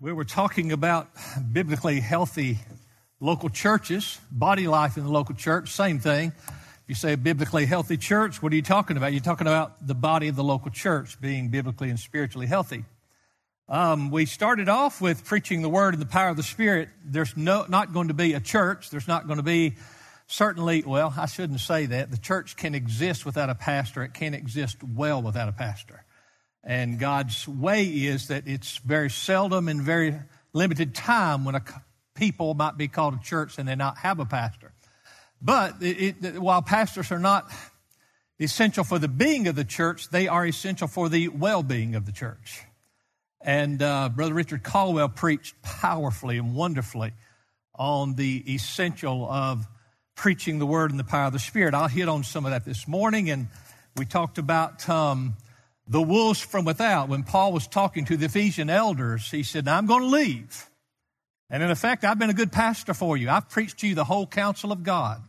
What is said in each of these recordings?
We were talking about biblically healthy local churches, body life in the local church, same thing. If you say biblically healthy church, what are you talking about? You're talking about the body of the local church being biblically and spiritually healthy. Um, we started off with preaching the word and the power of the Spirit. There's no, not going to be a church. There's not going to be certainly, well, I shouldn't say that. The church can exist without a pastor. It can't exist well without a pastor. And God's way is that it's very seldom and very limited time when a people might be called a church and they not have a pastor. But it, it, while pastors are not essential for the being of the church, they are essential for the well being of the church. And uh, Brother Richard Caldwell preached powerfully and wonderfully on the essential of preaching the word and the power of the Spirit. I'll hit on some of that this morning, and we talked about um, the wolves from without. When Paul was talking to the Ephesian elders, he said, I'm going to leave. And in effect, I've been a good pastor for you. I've preached to you the whole counsel of God.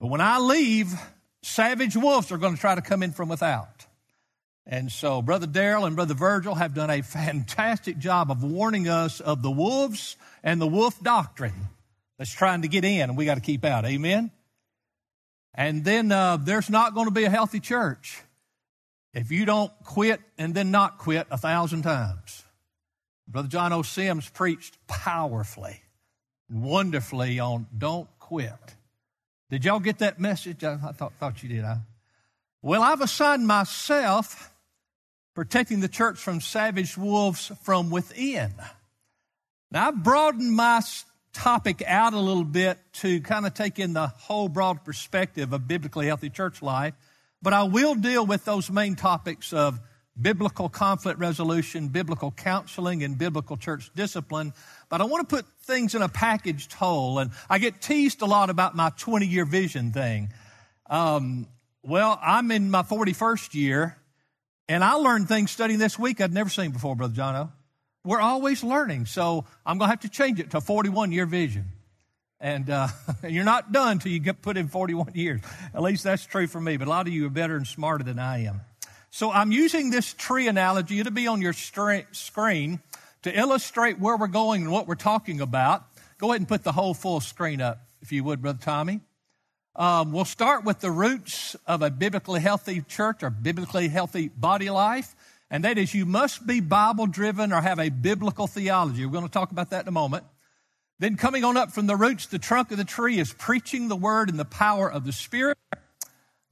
But when I leave, savage wolves are going to try to come in from without. And so, Brother Darrell and Brother Virgil have done a fantastic job of warning us of the wolves and the wolf doctrine that's trying to get in, and we got to keep out. Amen? And then uh, there's not going to be a healthy church if you don't quit and then not quit a thousand times. Brother John O. Sims preached powerfully and wonderfully on don't quit. Did y'all get that message? I thought, thought you did. I, well, I've assigned myself protecting the church from savage wolves from within. Now, I've broadened my topic out a little bit to kind of take in the whole broad perspective of biblically healthy church life. But I will deal with those main topics of biblical conflict resolution, biblical counseling, and biblical church discipline. But I want to put things in a packaged whole. And I get teased a lot about my 20 year vision thing. Um, well, I'm in my 41st year, and I learned things studying this week I'd never seen before, Brother John O. We're always learning, so I'm going to have to change it to a 41 year vision. And uh, you're not done until you get put in 41 years. At least that's true for me, but a lot of you are better and smarter than I am. So I'm using this tree analogy. It'll be on your screen to illustrate where we're going and what we're talking about. Go ahead and put the whole full screen up, if you would, Brother Tommy. Um, we'll start with the roots of a biblically healthy church or biblically healthy body life, and that is you must be Bible driven or have a biblical theology. We're going to talk about that in a moment. Then, coming on up from the roots, the trunk of the tree is preaching the word and the power of the Spirit.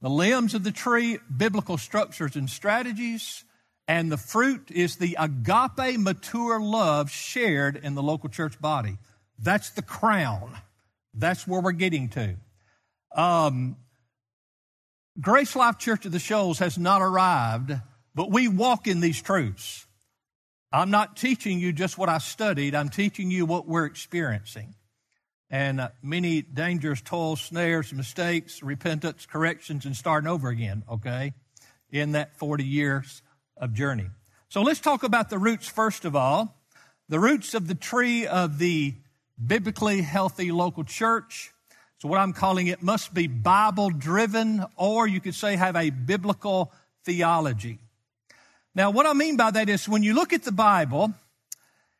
The limbs of the tree, biblical structures and strategies. And the fruit is the agape mature love shared in the local church body. That's the crown. That's where we're getting to. Um, Grace Life Church of the Shoals has not arrived, but we walk in these truths. I'm not teaching you just what I studied, I'm teaching you what we're experiencing. And uh, many dangers, toils, snares, mistakes, repentance, corrections, and starting over again, okay, in that 40 years of journey. So let's talk about the roots first of all. The roots of the tree of the biblically healthy local church. So, what I'm calling it must be Bible driven, or you could say have a biblical theology. Now, what I mean by that is when you look at the Bible,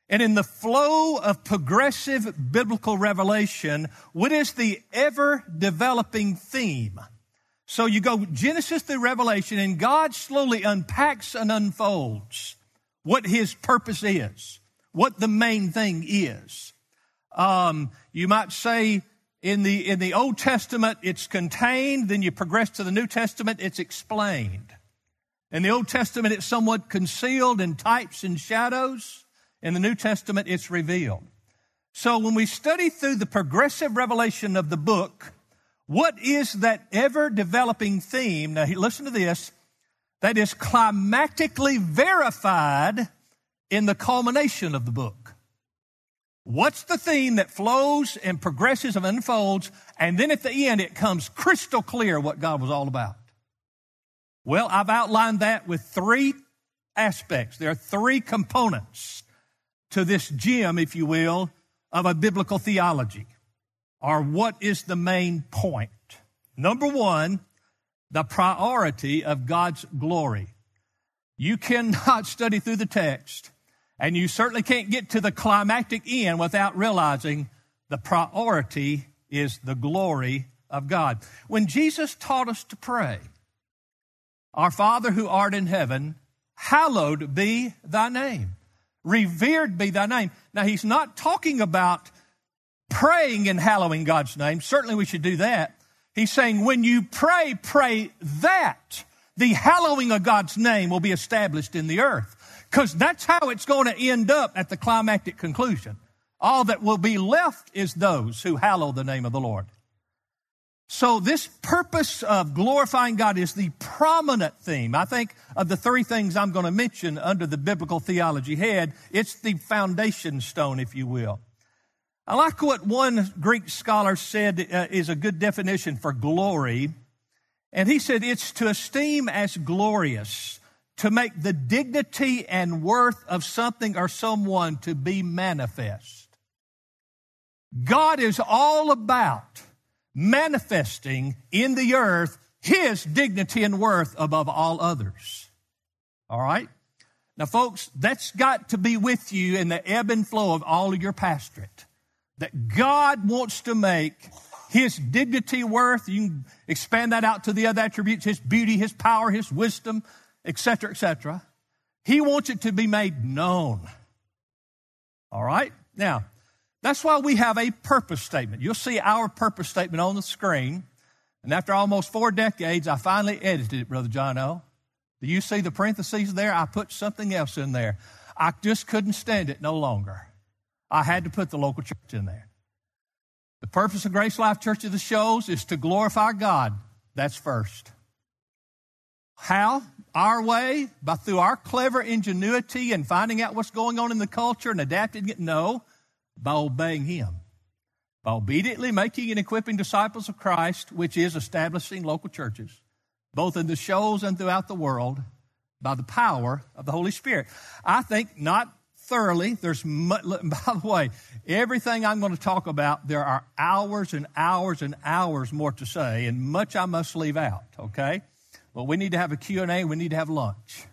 and in the flow of progressive biblical revelation, what is the ever developing theme? So you go Genesis through Revelation, and God slowly unpacks and unfolds what his purpose is, what the main thing is. Um, you might say in the, in the Old Testament, it's contained, then you progress to the New Testament, it's explained. In the Old Testament, it's somewhat concealed in types and shadows. In the New Testament, it's revealed. So when we study through the progressive revelation of the book, what is that ever developing theme? Now, listen to this that is climactically verified in the culmination of the book. What's the theme that flows and progresses and unfolds, and then at the end it comes crystal clear what God was all about? Well, I've outlined that with three aspects. There are three components to this gem, if you will, of a biblical theology, or what is the main point. Number one, the priority of God's glory. You cannot study through the text And you certainly can't get to the climactic end without realizing the priority is the glory of God. When Jesus taught us to pray, Our Father who art in heaven, hallowed be thy name. Revered be thy name. Now, he's not talking about praying and hallowing God's name. Certainly we should do that. He's saying when you pray, pray that the hallowing of God's name will be established in the earth. Because that's how it's going to end up at the climactic conclusion. All that will be left is those who hallow the name of the Lord. So, this purpose of glorifying God is the prominent theme. I think of the three things I'm going to mention under the biblical theology head, it's the foundation stone, if you will. I like what one Greek scholar said uh, is a good definition for glory. And he said it's to esteem as glorious, to make the dignity and worth of something or someone to be manifest. God is all about manifesting in the earth his dignity and worth above all others. All right? Now, folks, that's got to be with you in the ebb and flow of all of your pastorate. That God wants to make his dignity worth. You can expand that out to the other attributes, his beauty, his power, his wisdom, etc., etc. He wants it to be made known. All right? Now, that's why we have a purpose statement. You'll see our purpose statement on the screen. And after almost four decades, I finally edited it, Brother John O. Do you see the parentheses there? I put something else in there. I just couldn't stand it no longer. I had to put the local church in there. The purpose of Grace Life Church of the Shoals is to glorify God. That's first. How? Our way? By through our clever ingenuity and finding out what's going on in the culture and adapting it? No by obeying Him, by obediently making and equipping disciples of Christ, which is establishing local churches, both in the shoals and throughout the world, by the power of the Holy Spirit. I think not thoroughly. There's, by the way, everything I'm going to talk about, there are hours and hours and hours more to say, and much I must leave out, okay? Well, we need to have a Q&A, we need to have lunch.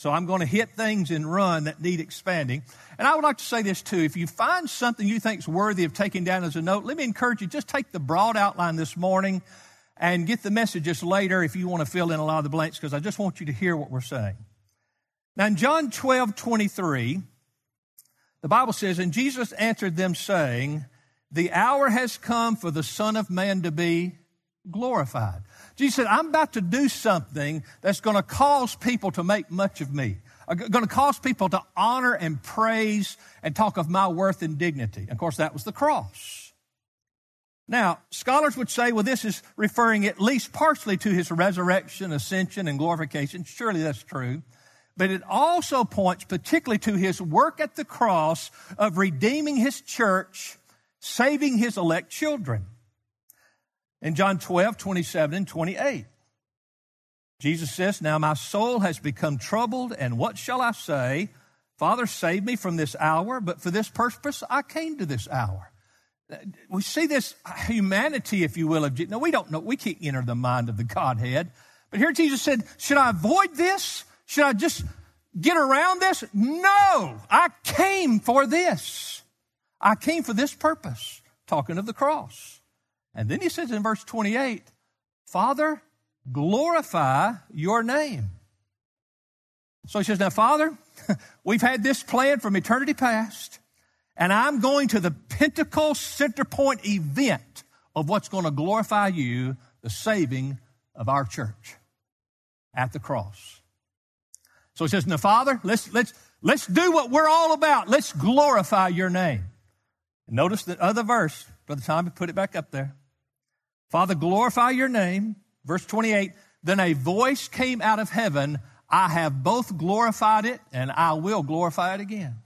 So I'm going to hit things and run that need expanding. And I would like to say this too. If you find something you think is worthy of taking down as a note, let me encourage you, just take the broad outline this morning and get the messages later if you want to fill in a lot of the blanks, because I just want you to hear what we're saying. Now in John 12, 23, the Bible says, And Jesus answered them saying, The hour has come for the Son of Man to be glorified. Jesus said, I'm about to do something that's going to cause people to make much of me, uh, going to cause people to honor and praise and talk of my worth and dignity. Of course, that was the cross. Now, scholars would say, well, this is referring at least partially to his resurrection, ascension, and glorification. Surely that's true. But it also points particularly to his work at the cross of redeeming his church, saving his elect children in John 12, 27 and 28. Jesus says, Now my soul has become troubled, and what shall I say? Father, save me from this hour, but for this purpose I came to this hour. Uh, we see this humanity, if you will, of no, we don't know, we can't enter the mind of the Godhead. But here Jesus said, Should I avoid this? Should I just get around this? No, I came for this. I came for this purpose, talking of the cross. And then he says in verse 28, Father, glorify your name. So he says, Now, Father, we've had this plan from eternity past, and I'm going to the pinnacle center point event of what's going to glorify you, the saving of our church at the cross. So he says, Now, Father, let's, let's, let's do what we're all about. Let's glorify your name. notice the other verse. Brother Tommy, put it back up there. Father, glorify your name. Verse 28 Then a voice came out of heaven I have both glorified it and I will glorify it again.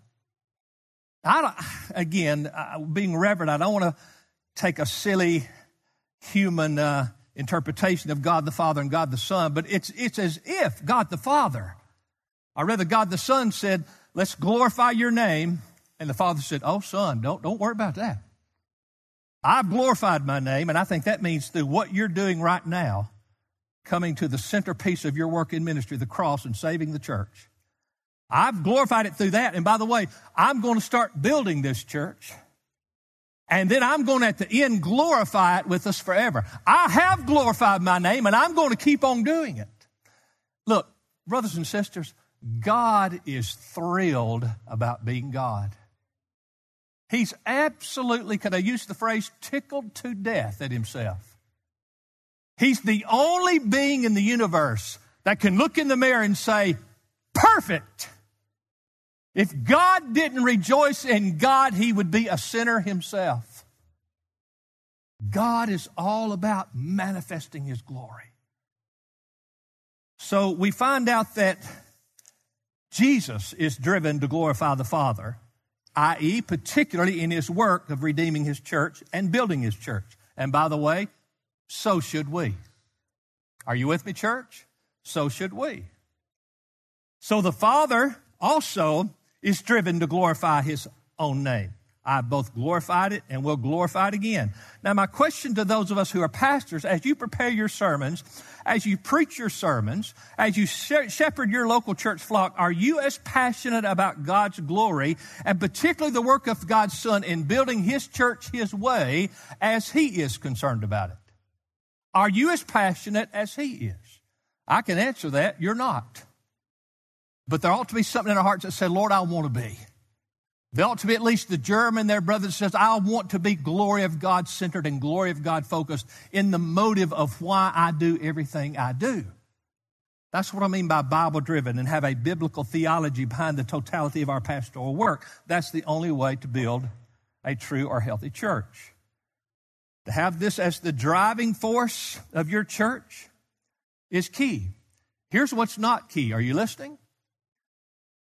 I again, being reverent, I don't want to take a silly human uh, interpretation of God the Father and God the Son, but it's, it's as if God the Father, or rather God the Son said, let's glorify your name. And the Father said, oh, Son, don't, don't worry about that. I've glorified my name, and I think that means through what you're doing right now, coming to the centerpiece of your work in ministry, the cross, and saving the church. I've glorified it through that. And by the way, I'm going to start building this church. And then I'm going to at the end glorify it with us forever. I have glorified my name and I'm going to keep on doing it. Look, brothers and sisters, God is thrilled about being God. He's absolutely, could I use the phrase, tickled to death at himself. He's the only being in the universe that can look in the mirror and say, perfect. If God didn't rejoice in God, he would be a sinner himself. God is all about manifesting his glory. So we find out that Jesus is driven to glorify the Father, i.e., particularly in his work of redeeming his church and building his church. And by the way, so should we. Are you with me, church? So should we. So the Father also is driven to glorify his own name. I both glorified it and will glorify it again. Now, my question to those of us who are pastors, as you prepare your sermons, as you preach your sermons, as you shepherd your local church flock, are you as passionate about God's glory and particularly the work of God's Son in building His church His way as He is concerned about it? Are you as passionate as He is? I can answer that. You're not. But there ought to be something in our hearts that say, Lord, I want to be. There ought to be at least the German there, brother, that says, I want to be glory of God centered and glory of God focused in the motive of why I do everything I do. That's what I mean by Bible driven and have a biblical theology behind the totality of our pastoral work. That's the only way to build a true or healthy church. To have this as the driving force of your church is key. Here's what's not key. Are you listening?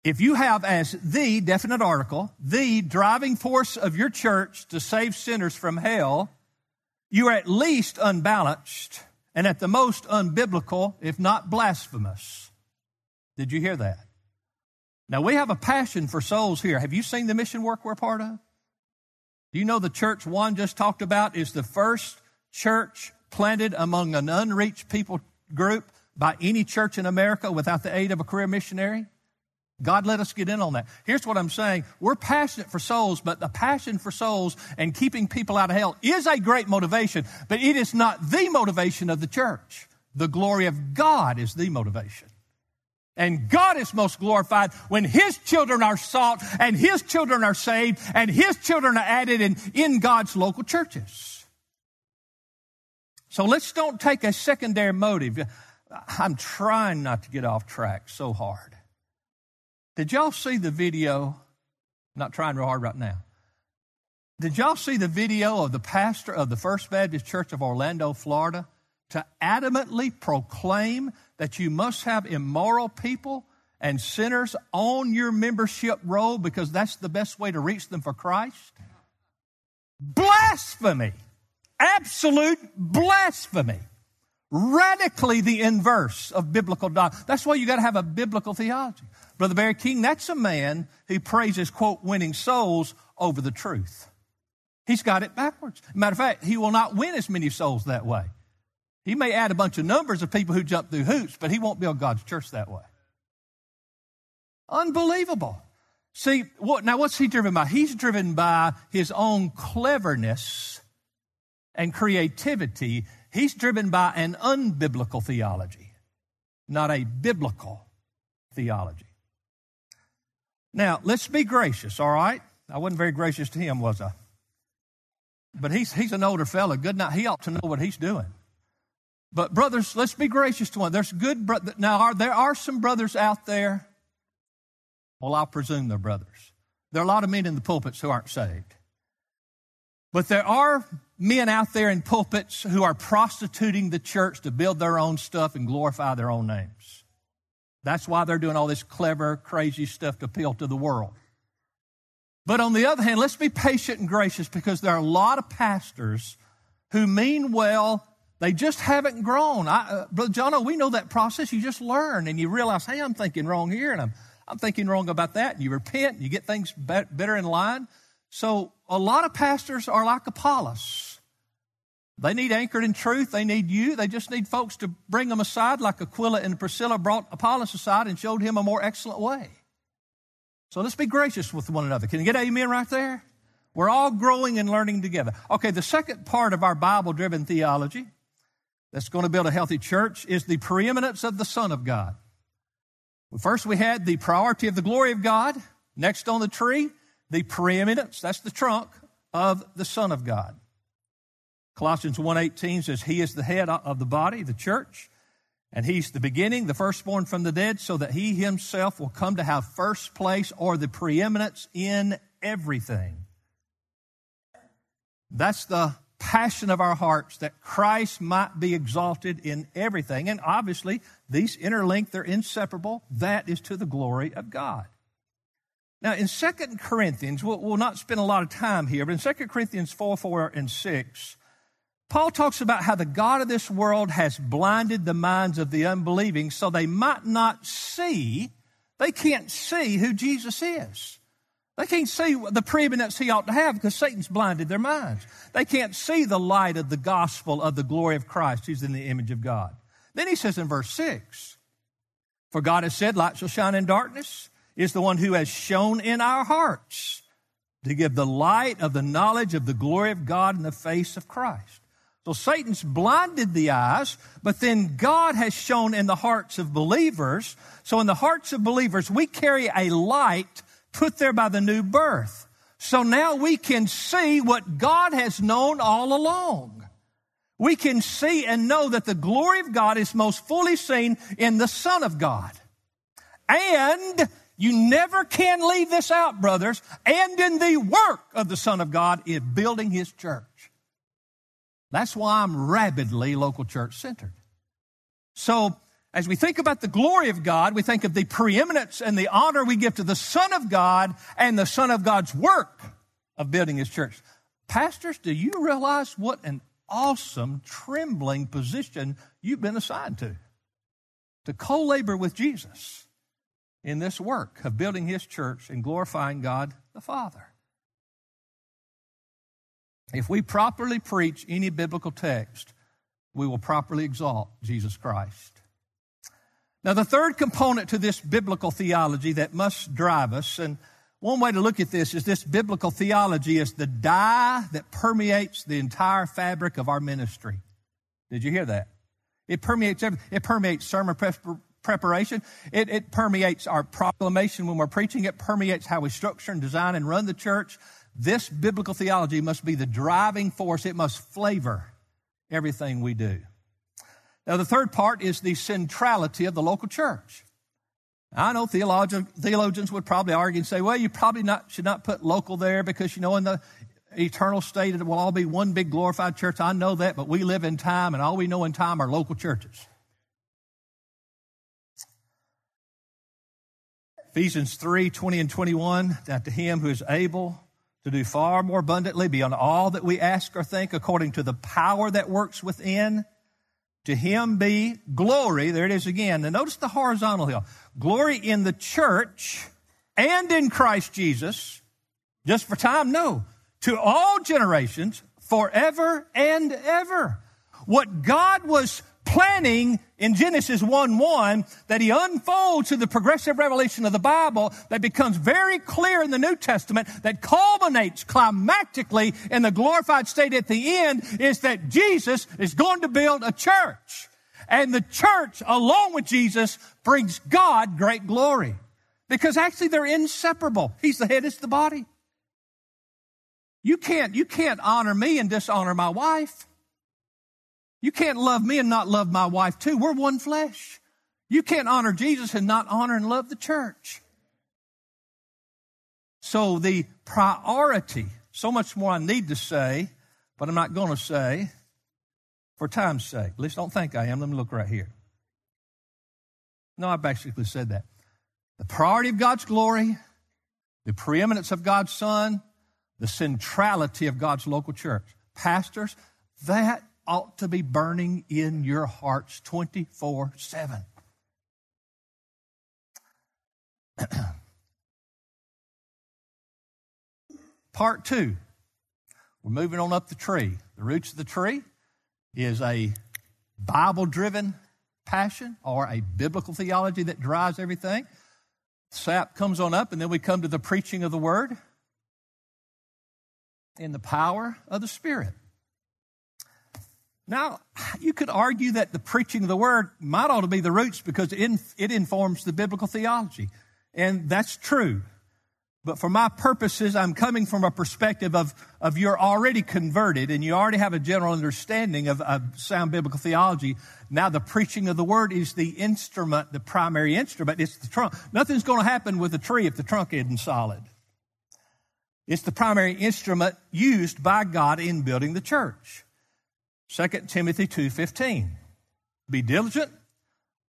If you have as the definite article, the driving force of your church to save sinners from hell, you are at least unbalanced and at the most unbiblical, if not blasphemous. Did you hear that? Now we have a passion for souls here. Have you seen the mission work we're part of? Do you know the church Juan just talked about is the first church planted among an unreached people group by any church in America without the aid of a career missionary? God let us get in on that. Here's what I'm saying. We're passionate for souls, but the passion for souls and keeping people out of hell is a great motivation, but it is not the motivation of the church. The glory of God is the motivation. And God is most glorified when His children are sought and His children are saved and His children are added in, in God's local churches. So let's don't take a secondary motive. I'm trying not to get off track so hard. Did y'all see the video? I'm not trying real hard right now. Did y'all see the video of the pastor of the First Baptist Church of Orlando, Florida, to adamantly proclaim that you must have immoral people and sinners on your membership roll because that's the best way to reach them for Christ? Blasphemy. Absolute blasphemy. Radically the inverse of biblical doctrine. That's why you got to have a biblical theology. Brother Barry King, that's a man who praises, quote, winning souls over the truth. He's got it backwards. Matter of fact, he will not win as many souls that way. He may add a bunch of numbers of people who jump through hoops, but he won't build God's church that way. Unbelievable. See, what, now what's he driven by? He's driven by his own cleverness and creativity. He's driven by an unbiblical theology, not a biblical theology. Now, let's be gracious, all right? I wasn't very gracious to him, was I? But he's, he's an older fella. Good night. He ought to know what he's doing. But brothers, let's be gracious to one. There's good bro- now. Are, there are some brothers out there. Well, I'll presume they're brothers. There are a lot of men in the pulpits who aren't saved. But there are men out there in pulpits who are prostituting the church to build their own stuff and glorify their own names. That's why they're doing all this clever, crazy stuff to appeal to the world. But on the other hand, let's be patient and gracious because there are a lot of pastors who mean well, they just haven't grown. I, uh, Brother John, we know that process. You just learn and you realize, hey, I'm thinking wrong here and I'm, I'm thinking wrong about that. And you repent and you get things better in line. So a lot of pastors are like Apollos. They need anchored in truth. They need you. They just need folks to bring them aside, like Aquila and Priscilla brought Apollos aside and showed him a more excellent way. So let's be gracious with one another. Can you get amen right there? We're all growing and learning together. Okay, the second part of our Bible driven theology that's going to build a healthy church is the preeminence of the Son of God. First, we had the priority of the glory of God. Next on the tree, the preeminence, that's the trunk, of the Son of God. Colossians 1.18 says, He is the head of the body, the church, and He's the beginning, the firstborn from the dead, so that He Himself will come to have first place or the preeminence in everything. That's the passion of our hearts that Christ might be exalted in everything. And obviously, these interlink, they're inseparable. That is to the glory of God. Now, in 2 Corinthians, we'll, we'll not spend a lot of time here, but in 2 Corinthians 4, 4, and 6, Paul talks about how the God of this world has blinded the minds of the unbelieving so they might not see, they can't see who Jesus is. They can't see the preeminence he ought to have because Satan's blinded their minds. They can't see the light of the gospel of the glory of Christ who's in the image of God. Then he says in verse 6 For God has said, Light shall shine in darkness, is the one who has shone in our hearts to give the light of the knowledge of the glory of God in the face of Christ. So Satan's blinded the eyes, but then God has shown in the hearts of believers. So in the hearts of believers, we carry a light put there by the new birth. So now we can see what God has known all along. We can see and know that the glory of God is most fully seen in the Son of God. And you never can leave this out, brothers, and in the work of the Son of God in building His church. That's why I'm rabidly local church centered. So as we think about the glory of God, we think of the preeminence and the honor we give to the Son of God and the Son of God's work of building His church. Pastors, do you realize what an awesome, trembling position you've been assigned to? To co labor with Jesus in this work of building His church and glorifying God the Father. If we properly preach any biblical text, we will properly exalt Jesus Christ. Now, the third component to this biblical theology that must drive us, and one way to look at this is this biblical theology is the dye that permeates the entire fabric of our ministry. Did you hear that? It permeates everything. It permeates sermon preparation. It, it permeates our proclamation when we're preaching. It permeates how we structure and design and run the church. This biblical theology must be the driving force. It must flavor everything we do. Now, the third part is the centrality of the local church. I know theologians would probably argue and say, well, you probably not, should not put local there because, you know, in the eternal state it will all be one big glorified church. I know that, but we live in time, and all we know in time are local churches. Ephesians 3 20 and 21, that to him who is able to do far more abundantly beyond all that we ask or think, according to the power that works within to him be glory. There it is again. Now notice the horizontal hill. Glory in the church and in Christ Jesus. Just for time? No. To all generations, forever and ever. What God was planning in Genesis 1 1 that he unfolds to the progressive revelation of the Bible that becomes very clear in the New Testament that culminates climactically in the glorified state at the end is that Jesus is going to build a church. And the church, along with Jesus, brings God great glory. Because actually they're inseparable. He's the head, it's the body. You can't, you can't honor me and dishonor my wife. You can't love me and not love my wife too. We're one flesh. You can't honor Jesus and not honor and love the church. So the priority, so much more I need to say, but I'm not going to say for time's sake. At least don't think I am. Let me look right here. No, I basically said that. The priority of God's glory, the preeminence of God's Son, the centrality of God's local church. Pastors, that ought to be burning in your hearts 24 7. Part two, we're moving on up the tree. The roots of the tree is a Bible driven passion or a biblical theology that drives everything. Sap comes on up, and then we come to the preaching of the word in the power of the Spirit. Now, you could argue that the preaching of the word might ought to be the roots because it, informs the biblical theology. And that's true. But for my purposes, I'm coming from a perspective of, of you're already converted and you already have a general understanding of, of sound biblical theology. Now the preaching of the word is the instrument, the primary instrument. It's the trunk. Nothing's going to happen with a tree if the trunk isn't solid. It's the primary instrument used by God in building the church. 2 Timothy 2:15. Be diligent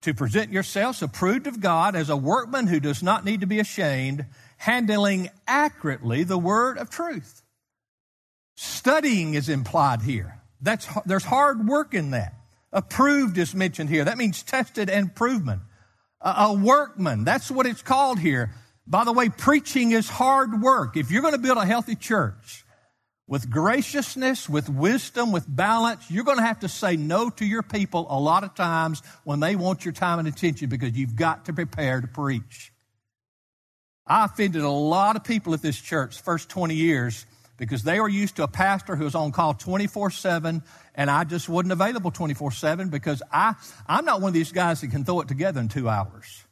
to present yourselves approved of God as a workman who does not need to be ashamed, handling accurately the word of truth. Studying is implied here. That's, there's hard work in that. Approved is mentioned here. That means tested and proven. A, a workman, that's what it's called here. By the way, preaching is hard work. If you're going to build a healthy church with graciousness, with wisdom, with balance, you're going to have to say no to your people a lot of times when they want your time and attention because you've got to prepare to preach. I offended a lot of people at this church first 20 years because they were used to a pastor who was on call 24 7 and I just wasn't available 24 7 because I, I'm not one of these guys that can throw it together in two hours.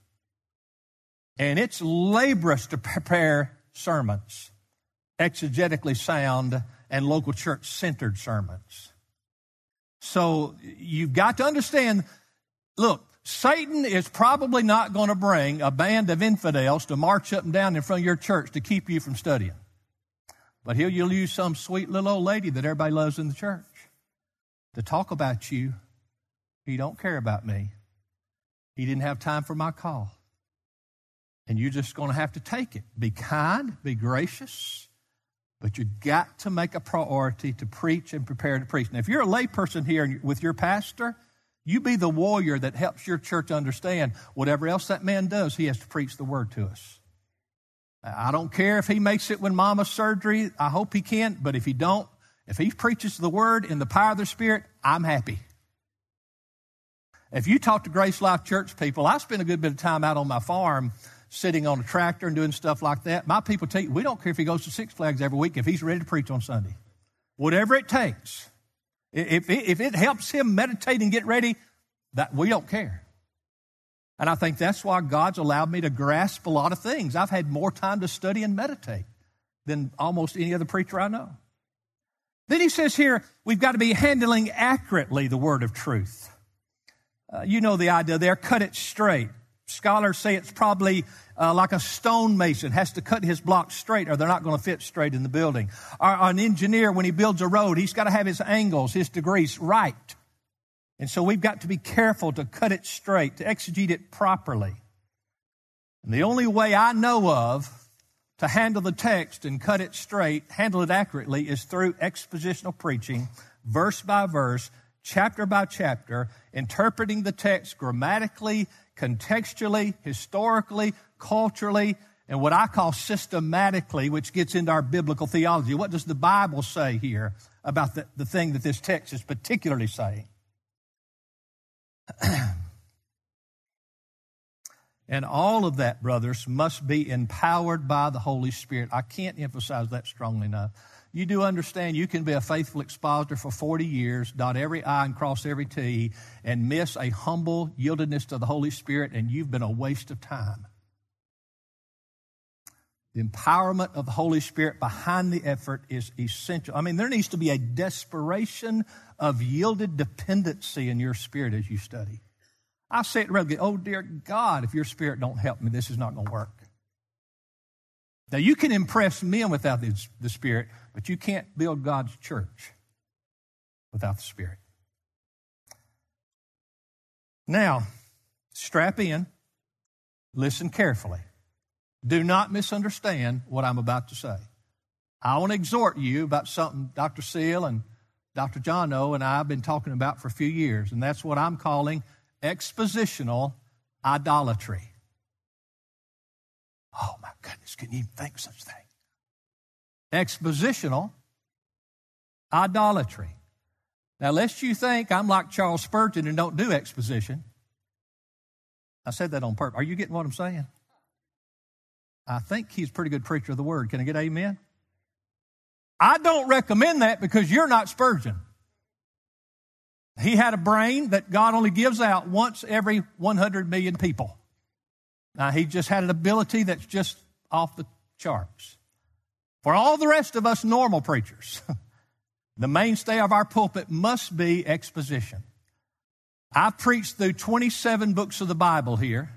And it's laborious to prepare sermons, exegetically sound and local church centered sermons. So you've got to understand look, Satan is probably not going to bring a band of infidels to march up and down in front of your church to keep you from studying. But he'll use some sweet little old lady that everybody loves in the church to talk about you. He don't care about me. He didn't have time for my call. And you're just going to have to take it. Be kind, be gracious, but you got to make a priority to preach and prepare to preach. Now, if you're a layperson here with your pastor, you be the warrior that helps your church understand whatever else that man does, he has to preach the word to us. I don't care if he makes it when mama's surgery. I hope he can, but if he don't, if he preaches the word in the power of the Spirit, I'm happy. If you talk to Grace Life Church people, I spend a good bit of time out on my farm sitting on a tractor and doing stuff like that. My people tell you, we don't care if he goes to Six Flags every week if he's ready to preach on Sunday. Whatever it takes. If it, if it helps him meditate and get ready, that we don't care. And I think that's why God's allowed me to grasp a lot of things. I've had more time to study and meditate than almost any other preacher I know. Then he says here, we've got to be handling accurately the word of truth. Uh, you know the idea there, cut it straight. Scholars say it's probably uh, like a stonemason has to cut his blocks straight or they're not going to fit straight in the building. Or, an engineer, when he builds a road, he's got to have his angles, his degrees right. And so we've got to be careful to cut it straight, to exegete it properly. And the only way I know of to handle the text and cut it straight, handle it accurately, is through expositional preaching, verse by verse, chapter by chapter, interpreting the text grammatically, contextually, historically, culturally, and what I call systematically, which gets into our biblical theology. What does the Bible say here about the, the thing that this text is particularly saying? and all of that, brothers, must be empowered by the Holy Spirit. I can't emphasize that strongly enough. You do understand you can be a faithful expositor for 40 years, dot every I and cross every T, and miss a humble yieldedness to the Holy Spirit, and you've been a waste of time. The empowerment of the Holy Spirit behind the effort is essential. I mean, there needs to be a desperation of yielded dependency in your spirit as you study. I say it regularly, oh dear God, if your spirit don't help me, this is not going to work. Now, you can impress men without the, Spirit, but you can't build God's church without the Spirit. Now, strap in, listen carefully. Do not misunderstand what I'm about to say. I want to exhort you about something Dr. Steele and Dr. John O and I have been talking about for a few years, and that's what I'm calling expositional idolatry. Oh my goodness, can you even think such a thing? Expositional idolatry. Now, lest you think I'm like Charles Spurgeon and don't do exposition. I said that on purpose. Are you getting what I'm saying? I think he's a pretty good preacher of the word. Can I get amen? I don't recommend that because you're not Spurgeon. He had a brain that God only gives out once every 100 million people. Now, he just had an ability that's just off the charts. For all the rest of us normal preachers, the mainstay of our pulpit must be exposition. I've preached through 27 books of the Bible here,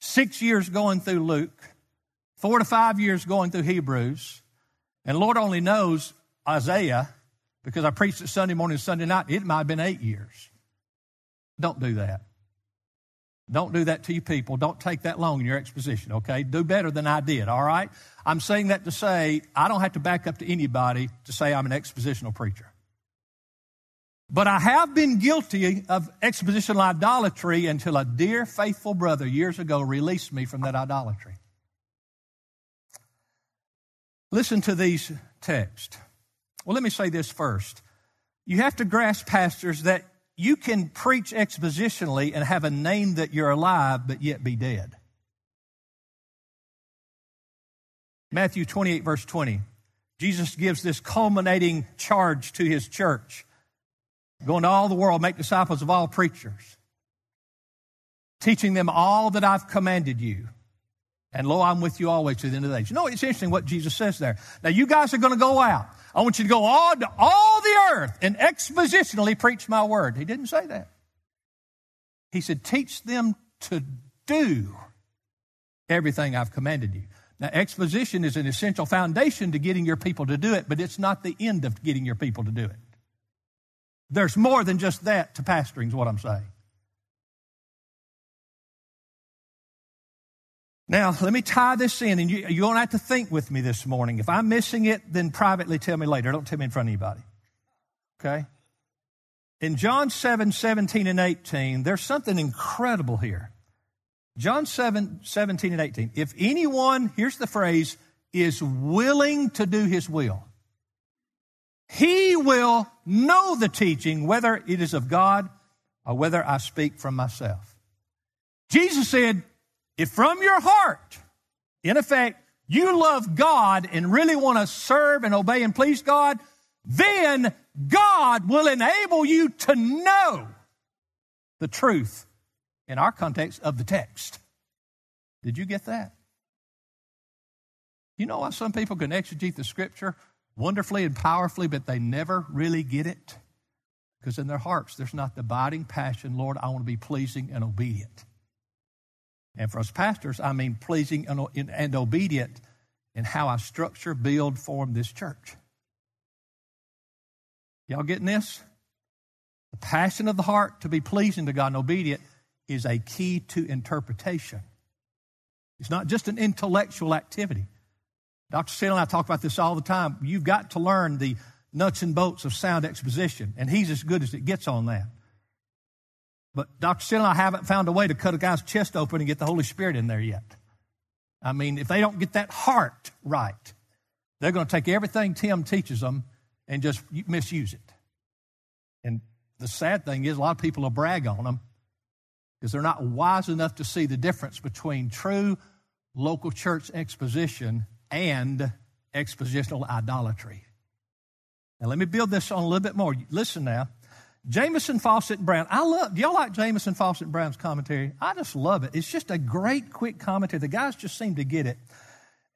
six years going through Luke, four to five years going through Hebrews, and Lord only knows Isaiah because I preached it Sunday morning and Sunday night. It might have been eight years. Don't do that. Don't do that to you people. Don't take that long in your exposition, okay? Do better than I did, all right? I'm saying that to say I don't have to back up to anybody to say I'm an expositional preacher. But I have been guilty of expositional idolatry until a dear, faithful brother years ago released me from that idolatry. Listen to these texts. Well, let me say this first. You have to grasp, pastors, that you can preach expositionally and have a name that you're alive but yet be dead. Matthew 28, verse 20. Jesus gives this culminating charge to his church go into all the world, make disciples of all preachers, teaching them all that I've commanded you. And lo, I'm with you always to the end of the age. You know, it's interesting what Jesus says there. Now, you guys are going to go out. I want you to go on to all the earth and expositionally preach my word. He didn't say that. He said, teach them to do everything I've commanded you. Now, exposition is an essential foundation to getting your people to do it, but it's not the end of getting your people to do it. There's more than just that to pastoring, is what I'm saying. Now, let me tie this in, and you, you don't have to think with me this morning. If I'm missing it, then privately tell me later. Don't tell me in front of anybody. Okay? In John 7, 17 and 18, there's something incredible here. John 7, 17 and 18. If anyone, here's the phrase, is willing to do his will, he will know the teaching, whether it is of God or whether I speak from myself. Jesus said, if from your heart, in effect, you love God and really want to serve and obey and please God, then God will enable you to know the truth in our context of the text. Did you get that? You know why some people can exegete the scripture wonderfully and powerfully, but they never really get it? Because in their hearts, there's not the abiding passion, Lord, I want to be pleasing and obedient. And for us pastors, I mean pleasing and, obedient in how I structure, build, form this church. Y'all getting this? The passion of the heart to be pleasing to God and obedient is a key to interpretation. It's not just an intellectual activity. Dr. Steele and I talk about this all the time. You've got to learn the nuts and bolts of sound exposition, and he's as good as it gets on that. But Dr. Steele and I haven't found a way to cut a guy's chest open and get the Holy Spirit in there yet. I mean, if they don't get that heart right, they're going to take everything Tim teaches them and just misuse it. And the sad thing is, a lot of people will brag on them because they're not wise enough to see the difference between true local church exposition and expositional idolatry. Now, let me build this on a little bit more. Listen now. Jamieson Fausset Brown. I love, do y'all like Jamieson Fausset Brown's commentary? I just love it. It's just a great, quick commentary. The guys just seem to get it.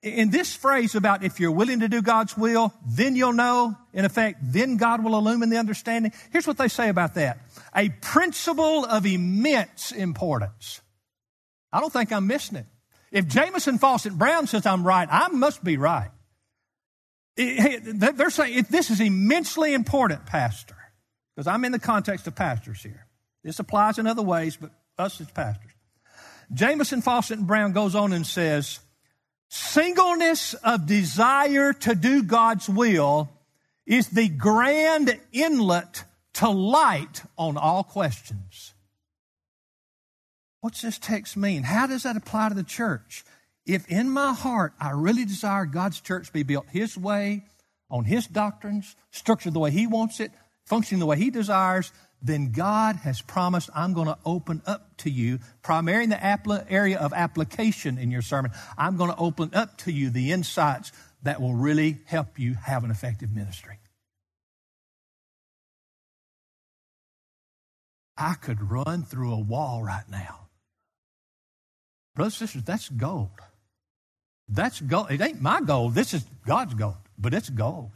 In this phrase about if you're willing to do God's will, then you'll know. In effect, then God will illumine the understanding. Here's what they say about that. A principle of immense importance. I don't think I'm missing it. If Jamieson Fausset Brown says I'm right, I must be right. They're saying this is immensely important, Pastor because I'm in the context of pastors here. This applies in other ways, but us as pastors. Jamieson Fausset and Brown goes on and says, singleness of desire to do God's will is the grand inlet to light on all questions. What's this text mean? How does that apply to the church? If in my heart I really desire God's church be built His way, on His doctrines, structured the way He wants it, functioning the way He desires, then God has promised, I'm going to open up to you, primarily in the area of application in your sermon, I'm going to open up to you the insights that will really help you have an effective ministry. I could run through a wall right now. Brothers and sisters, that's gold. That's gold. It ain't my gold. This is God's gold, but it's gold.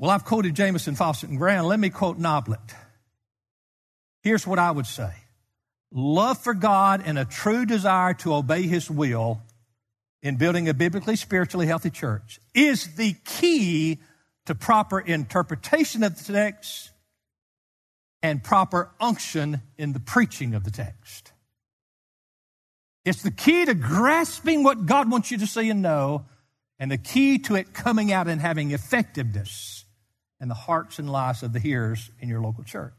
Well, I've quoted Jamieson, Fausset, and Brown. Let me quote Noblit. Here's what I would say love for God and a true desire to obey His will in building a biblically, spiritually healthy church is the key to proper interpretation of the text and proper unction in the preaching of the text. It's the key to grasping what God wants you to see and know, and the key to it coming out and having effectiveness in the hearts and lives of the hearers in your local church.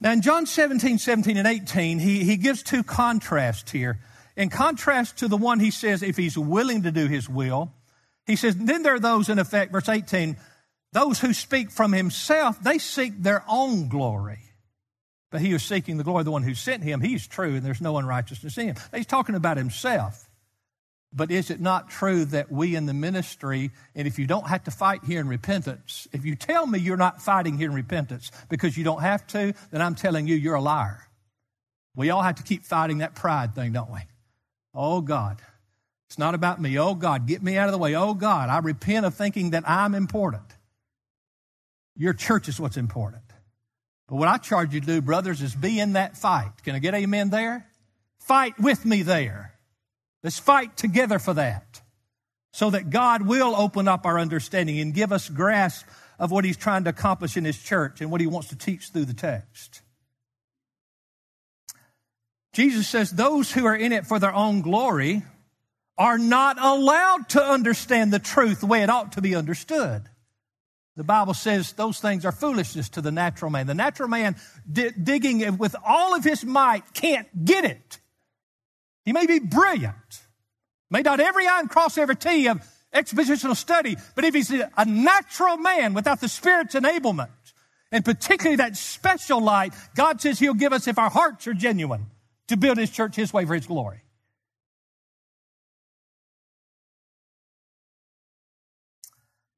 Now, in John 17, 17, and 18, he, he gives two contrasts here. In contrast to the one he says, if he's willing to do his will, he says, then there are those, in effect, verse 18, those who speak from himself, they seek their own glory. But he who's seeking the glory of the one who sent him, he's true, and there's no unrighteousness in him. He's talking about himself. But is it not true that we in the ministry, and if you don't have to fight here in repentance, if you tell me you're not fighting here in repentance because you don't have to, then I'm telling you you're a liar. We all have to keep fighting that pride thing, don't we? Oh God, it's not about me. Oh God, get me out of the way. Oh God, I repent of thinking that I'm important. Your church is what's important. But what I charge you to do, brothers, is be in that fight. Can I get amen there? Fight with me there. Let's fight together for that so that God will open up our understanding and give us grasp of what He's trying to accomplish in His church and what He wants to teach through the text. Jesus says those who are in it for their own glory are not allowed to understand the truth the way it ought to be understood. The Bible says those things are foolishness to the natural man. The natural man digging with all of his might can't get it. He may be brilliant, may dot every I and cross every T of expositional study, but if he's a natural man without the Spirit's enablement, and particularly that special light, God says He'll give us if our hearts are genuine to build His church His way for His glory.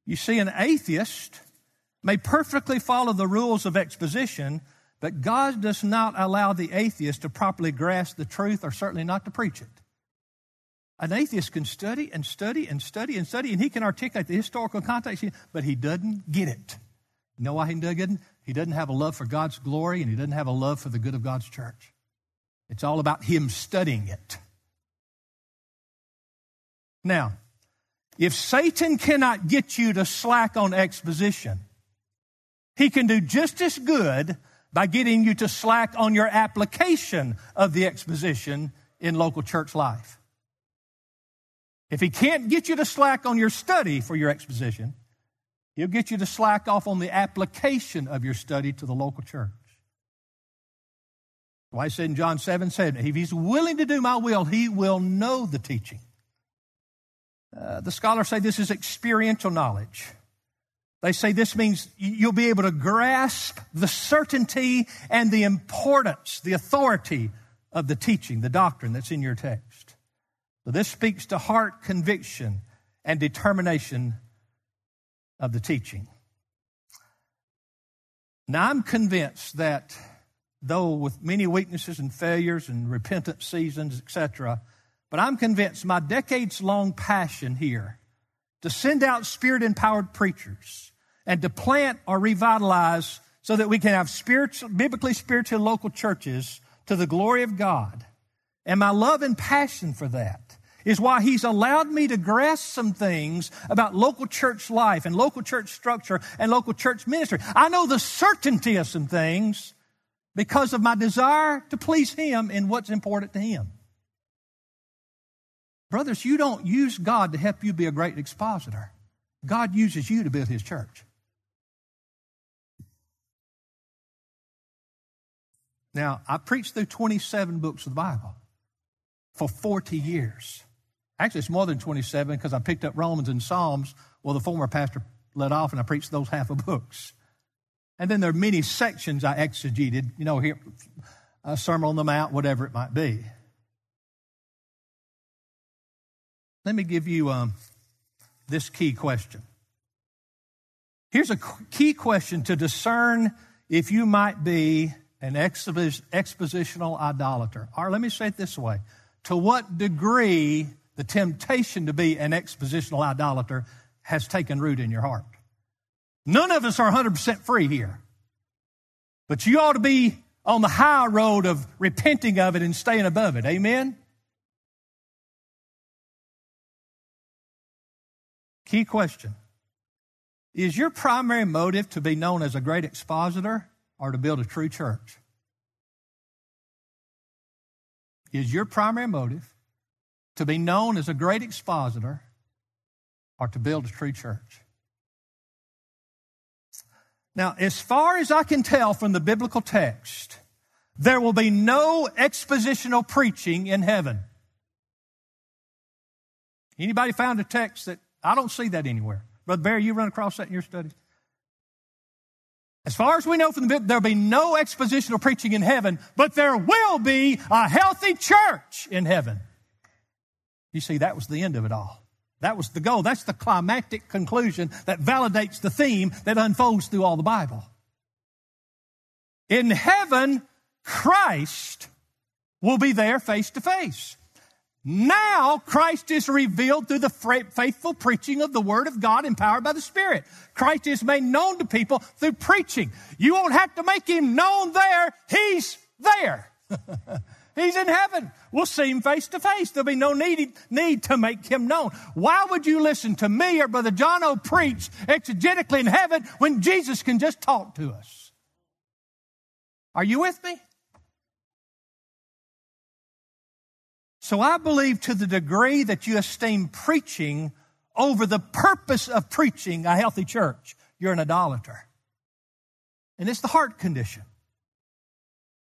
You see, an atheist may perfectly follow the rules of exposition, but God does not allow the atheist to properly grasp the truth or certainly not to preach it. An atheist can study and study and study and study, and he can articulate the historical context, but he doesn't get it. You know why he doesn't? He doesn't have a love for God's glory, and he doesn't have a love for the good of God's church. It's all about him studying it. Now, if Satan cannot get you to slack on exposition, he can do just as good by getting you to slack on your application of the exposition in local church life. If he can't get you to slack on your study for your exposition, he'll get you to slack off on the application of your study to the local church. Why I said in John 7 7, if he's willing to do my will, he will know the teaching. Uh, the scholars say this is experiential knowledge. They say this means you'll be able to grasp the certainty and the importance, the authority of the teaching, the doctrine that's in your text. So this speaks to heart conviction and determination of the teaching. Now, I'm convinced that though with many weaknesses and failures and repentance seasons, etc., but I'm convinced my decades long passion here to send out spirit empowered preachers and to plant or revitalize so that we can have spiritual, biblically spiritual local churches to the glory of God. And my love and passion for that is why he's allowed me to grasp some things about local church life and local church structure and local church ministry. I know the certainty of some things because of my desire to please him in what's important to him. Brothers, you don't use God to help you be a great expositor. God uses you to build his church. Now, I preached through 27 books of the Bible for 40 years. Actually, it's more than 27 because I picked up Romans and Psalms. Well, the former pastor let off, and I preached those half of books. And then there are many sections I exegeted, you know, here, a Sermon on the Mount, whatever it might be. Let me give you um, this key question. Here's a key question to discern if you might be an expositional idolater. Or let me say it this way To what degree the temptation to be an expositional idolater has taken root in your heart? None of us are 100% free here. But you ought to be on the high road of repenting of it and staying above it. Amen? Key question Is your primary motive to be known as a great expositor or to build a true church? Is your primary motive to be known as a great expositor or to build a true church? Now, as far as I can tell from the biblical text, there will be no expositional preaching in heaven. Anybody found a text that I don't see that anywhere? Brother Barry, you run across that in your studies? As far as we know from the Bible, there'll be no expositional preaching in heaven, but there will be a healthy church in heaven. You see, that was the end of it all. That was the goal. That's the climactic conclusion that validates the theme that unfolds through all the Bible. In heaven, Christ will be there face to face. Now Christ is revealed through the faithful preaching of the Word of God empowered by the Spirit. Christ is made known to people through preaching. You won't have to make Him known there. He's there. He's in heaven. We'll see him face to face. There'll be no need, need to make him known. Why would you listen to me or Brother John O preach exegetically in heaven when Jesus can just talk to us? Are you with me? So I believe to the degree that you esteem preaching over the purpose of preaching a healthy church, you're an idolater. And it's the heart condition.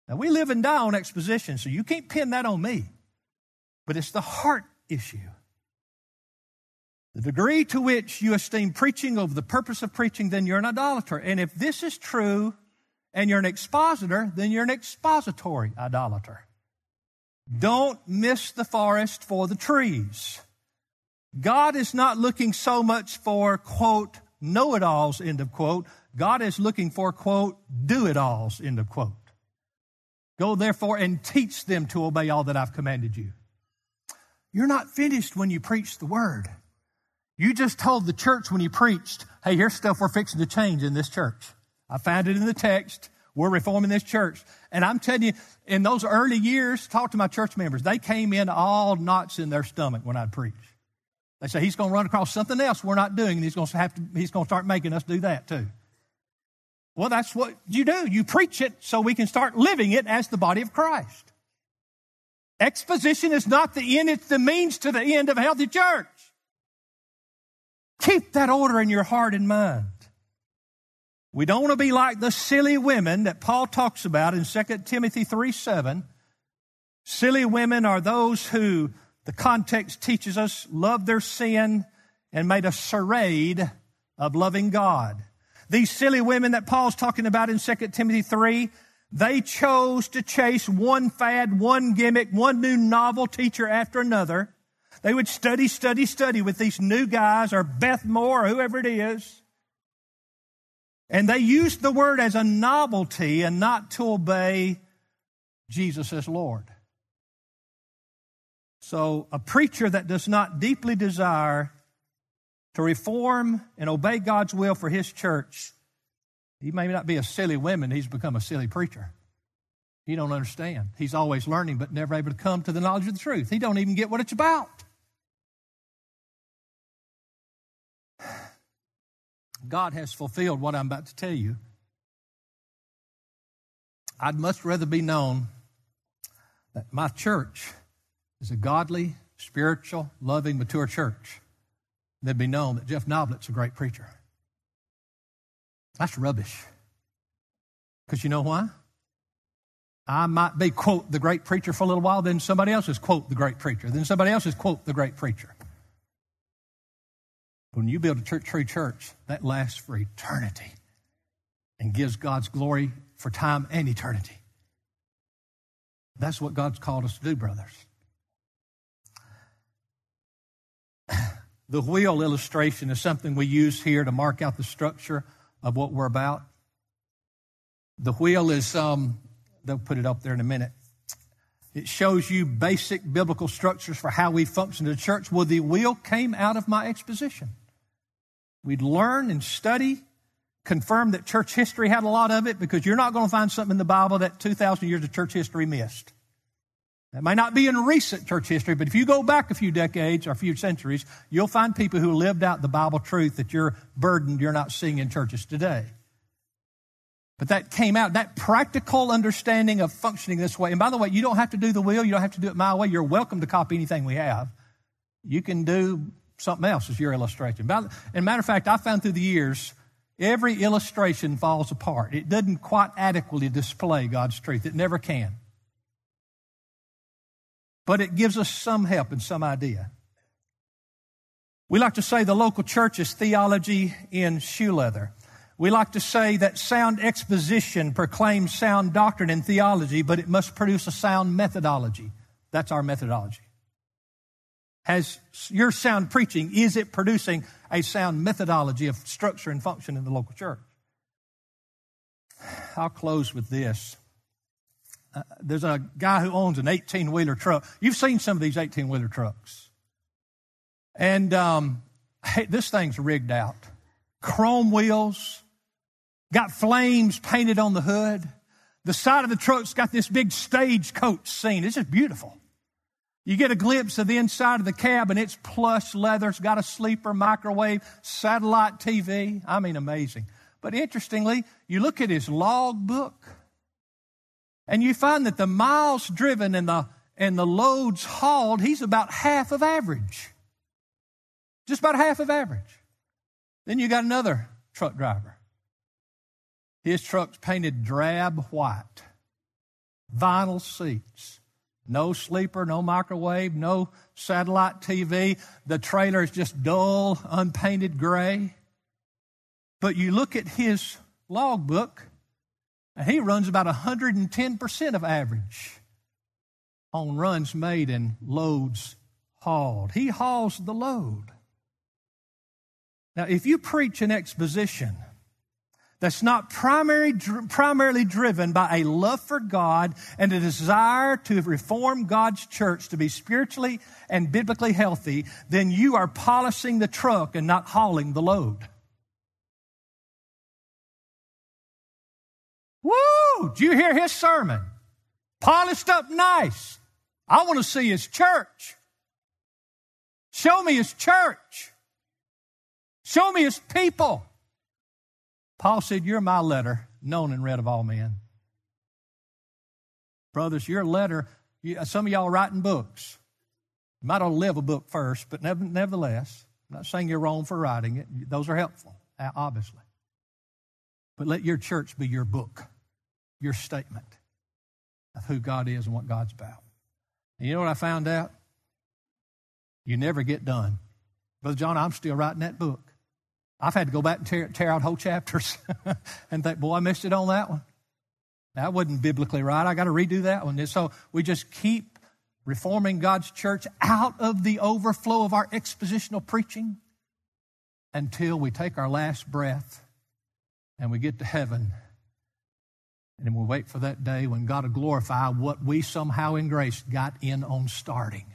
Now, we live and die on exposition, so you can't pin that on me. But it's the heart issue. The degree to which you esteem preaching over the purpose of preaching, then you're an idolater. And if this is true and you're an expositor, then you're an expository idolater. Don't miss the forest for the trees. God is not looking so much for, quote, know it alls, end of quote. God is looking for, quote, do it alls, end of quote. Go therefore and teach them to obey all that I've commanded you. You're not finished when you preach the word. You just told the church when you preached, hey, here's stuff we're fixing to change in this church. I found it in the text. We're reforming this church. And I'm telling you, in those early years, talk to my church members. They came in all knots in their stomach when I'd preach. They say, he's going to run across something else we're not doing, and he's going to have to, he's going to start making us do that too. Well, that's what you do. You preach it so we can start living it as the body of Christ. Exposition is not the end, it's the means to the end of a healthy church. Keep that order in your heart and mind. We don't want to be like the silly women that Paul talks about in 2 Timothy 3 7. Silly women are those who, the context teaches us, love their sin and made a charade of loving God. These silly women that Paul's talking about in 2 Timothy 3, they chose to chase one fad, one gimmick, one new novel teacher after another. They would study, study, study with these new guys or Beth Moore or whoever it is. And they used the word as a novelty and not to obey Jesus as Lord. So a preacher that does not deeply desire to reform and obey God's will for his church, he may not be a silly woman, he's become a silly preacher. He don't understand. He's always learning but never able to come to the knowledge of the truth. He don't even get what it's about. God has fulfilled what I'm about to tell you. I'd much rather be known that my church is a godly, spiritual, loving, mature church than be known that Jeff Noblit's a great preacher. That's rubbish. Because you know why? I might be, quote, the great preacher for a little while, then somebody else is, quote, the great preacher. Then somebody else is, quote, the great preacher. When you build a church, true church, that lasts for eternity and gives God's glory for time and eternity. That's what God's called us to do, brothers. The wheel illustration is something we use here to mark out the structure of what we're about. The wheel is, um, they'll put it up there in a minute. It shows you basic biblical structures for how we function in the church. Well, the wheel came out of my exposition. We'd learn and study, confirm that church history had a lot of it because you're not going to find something in the Bible that 2,000 years of church history missed. That may not be in recent church history, but if you go back a few decades or a few centuries, you'll find people who lived out the Bible truth that you're burdened you're not seeing in churches today. But that came out, that practical understanding of functioning this way. And by the way, you don't have to do the wheel, you don't have to do it my way. You're welcome to copy anything we have. You can do something else as your illustration. And matter of fact, I found through the years, every illustration falls apart. It doesn't quite adequately display God's truth. It never can but it gives us some help and some idea. We like to say the local church is theology in shoe leather. We like to say that sound exposition proclaims sound doctrine and theology, but it must produce a sound methodology. That's our methodology. Has your sound preaching, is it producing a sound methodology of structure and function in the local church? I'll close with this. Uh, there's a guy who owns an 18 wheeler truck. You've seen some of these 18 wheeler trucks. And um, hey, this thing's rigged out. Chrome wheels, got flames painted on the hood. The side of the truck's got this big stagecoach scene. It's just beautiful. You get a glimpse of the inside of the cab, and it's plush leather. It's got a sleeper, microwave, satellite TV. I mean, amazing. But interestingly, you look at his log book and you find that the miles driven and the, and the loads hauled, he's about half of average. Just about half of average. Then you got another truck driver. His truck's painted drab white, vinyl seats, no sleeper, no microwave, no satellite TV. The trailer is just dull, unpainted gray. But you look at his logbook, and he runs about 110% of average on runs made and loads hauled. He hauls the load. Now, if you preach an exposition that's not primary, primarily driven by a love for God and a desire to reform God's church to be spiritually and biblically healthy, then you are polishing the truck and not hauling the load. Woo! Did you hear his sermon? Polished up nice. I want to see his church. Show me his church. Show me his people. Paul said, You're my letter, known and read of all men. Brothers, your letter, some of y'all writing books. You might ought to live a book first, but nevertheless, I'm not saying you're wrong for writing it. Those are helpful, obviously. But let your church be your book, your statement of who God is and what God's about. And you know what I found out? You never get done. Brother John, I'm still writing that book. I've had to go back and tear, tear out whole chapters and think, boy, I missed it on that one. That wasn't biblically right. I got to redo that one. So we just keep reforming God's church out of the overflow of our expositional preaching until we take our last breath and we get to heaven and we wait for that day when God will glorify what we somehow in grace got in on starting.